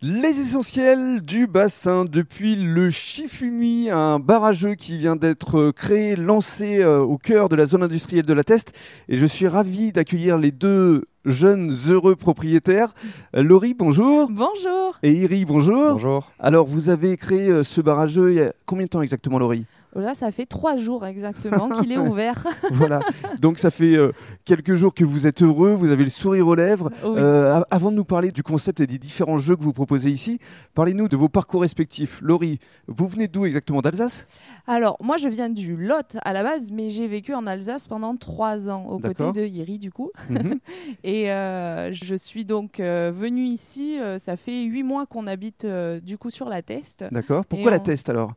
Les essentiels du bassin depuis le Chifumi, un barrageux qui vient d'être créé, lancé euh, au cœur de la zone industrielle de la Teste. Et je suis ravi d'accueillir les deux jeunes heureux propriétaires. Euh, Laurie, bonjour. Bonjour. Et Iri, bonjour. Bonjour. Alors, vous avez créé euh, ce barrageux il y a combien de temps exactement, Laurie? Là, ça fait trois jours exactement qu'il est ouvert. Voilà. Donc, ça fait euh, quelques jours que vous êtes heureux, vous avez le sourire aux lèvres. Oui. Euh, avant de nous parler du concept et des différents jeux que vous proposez ici, parlez-nous de vos parcours respectifs. Laurie, vous venez d'où exactement D'Alsace? Alors, moi, je viens du Lot à la base, mais j'ai vécu en Alsace pendant trois ans, aux côtés de Yiri, du coup. Mhm. Et euh, je suis donc venue ici. ça fait huit mois qu'on habite, du coup, sur la Teste. D'accord. Pourquoi la on- test alors?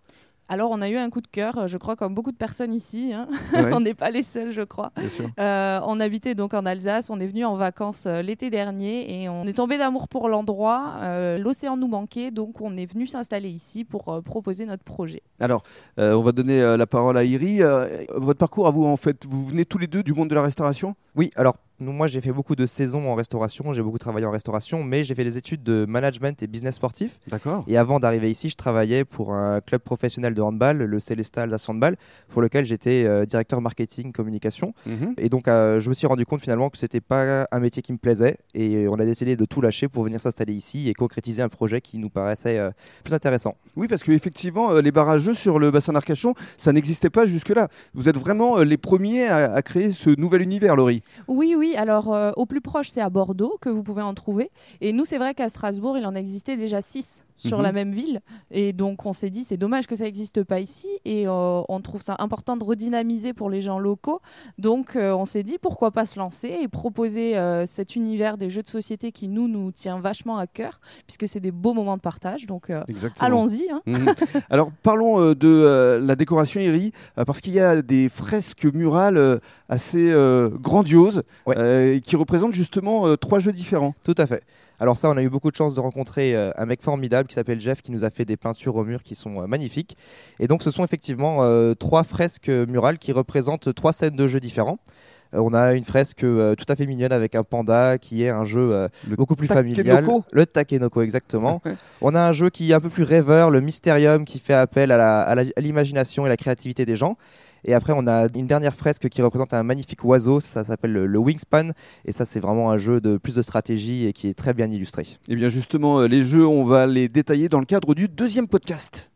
Alors, on a eu un coup de cœur, euh, je crois, comme beaucoup de personnes ici. hein. Ouais, on n'est pas les seuls, je crois. bien sûr. Euh, on habitait donc en Alsace, on est venu en vacances euh, l'été dernier et on est tombé d'amour pour l'endroit. Euh, L'océan nous manquait, donc on est venu s'installer ici pour euh, proposer notre projet. Alors, euh, on va donner euh, la parole à Iri. Euh, votre parcours à vous, en fait, vous venez tous les deux du monde de la restauration? Oui, alors moi j'ai fait beaucoup de saisons en restauration, j'ai beaucoup travaillé en restauration, mais j'ai fait des études de management et business sportif. D'accord. Et avant d'arriver ici, je travaillais pour un club professionnel de handball, le Célestal d'As Handball, pour lequel j'étais euh, directeur marketing communication. Mhm. Et donc euh, je me suis rendu compte finalement que c'était pas un métier qui me plaisait, et on a décidé de tout lâcher pour venir s'installer ici et concrétiser un projet qui nous paraissait euh, plus intéressant. Oui, parce qu'effectivement, les barrageux sur le bassin d'Arcachon, ça n'existait pas jusque-là. Vous êtes vraiment euh, les premiers à, à créer ce nouvel univers, Laurie. Oui, oui, alors euh, au plus proche c'est à Bordeaux que vous pouvez en trouver. Et nous c'est vrai qu'à Strasbourg il en existait déjà six sur Mhm. la même ville. Et donc on s'est dit c'est dommage que ça n'existe pas ici et euh, on trouve ça important de redynamiser pour les gens locaux. Donc euh, on s'est dit pourquoi pas se lancer et proposer euh, cet univers des jeux de société qui nous nous tient vachement à cœur puisque c'est des beaux moments de partage. Donc euh, Exactement. allons-y. hein. Mhm. Alors parlons euh, de euh, la décoration Iri, euh, parce qu'il y a des fresques murales euh, assez euh, grandioses Ouais. Euh, qui représentent justement euh, trois jeux différents. Tout à fait. Alors ça, on a eu beaucoup de chance de rencontrer euh, un mec formidable qui s'appelle Jeff, qui nous a fait des peintures au mur qui sont euh, magnifiques. Et donc ce sont effectivement euh, trois fresques murales qui représentent trois scènes de jeux différents. On a une fresque tout à fait mignonne avec un panda qui est un jeu beaucoup plus familial. Le Takenoko, exactement. On a un jeu qui est un peu plus rêveur, le Mysterium, qui fait appel à l'imagination et la créativité des gens. Et après, on a une dernière fresque qui représente un magnifique oiseau, ça s'appelle le, Wingspan. Et ça, c'est vraiment un jeu de plus de stratégie et qui est très bien illustré. Et bien justement, euh, les jeux, on va les détailler dans le cadre du deuxième podcast.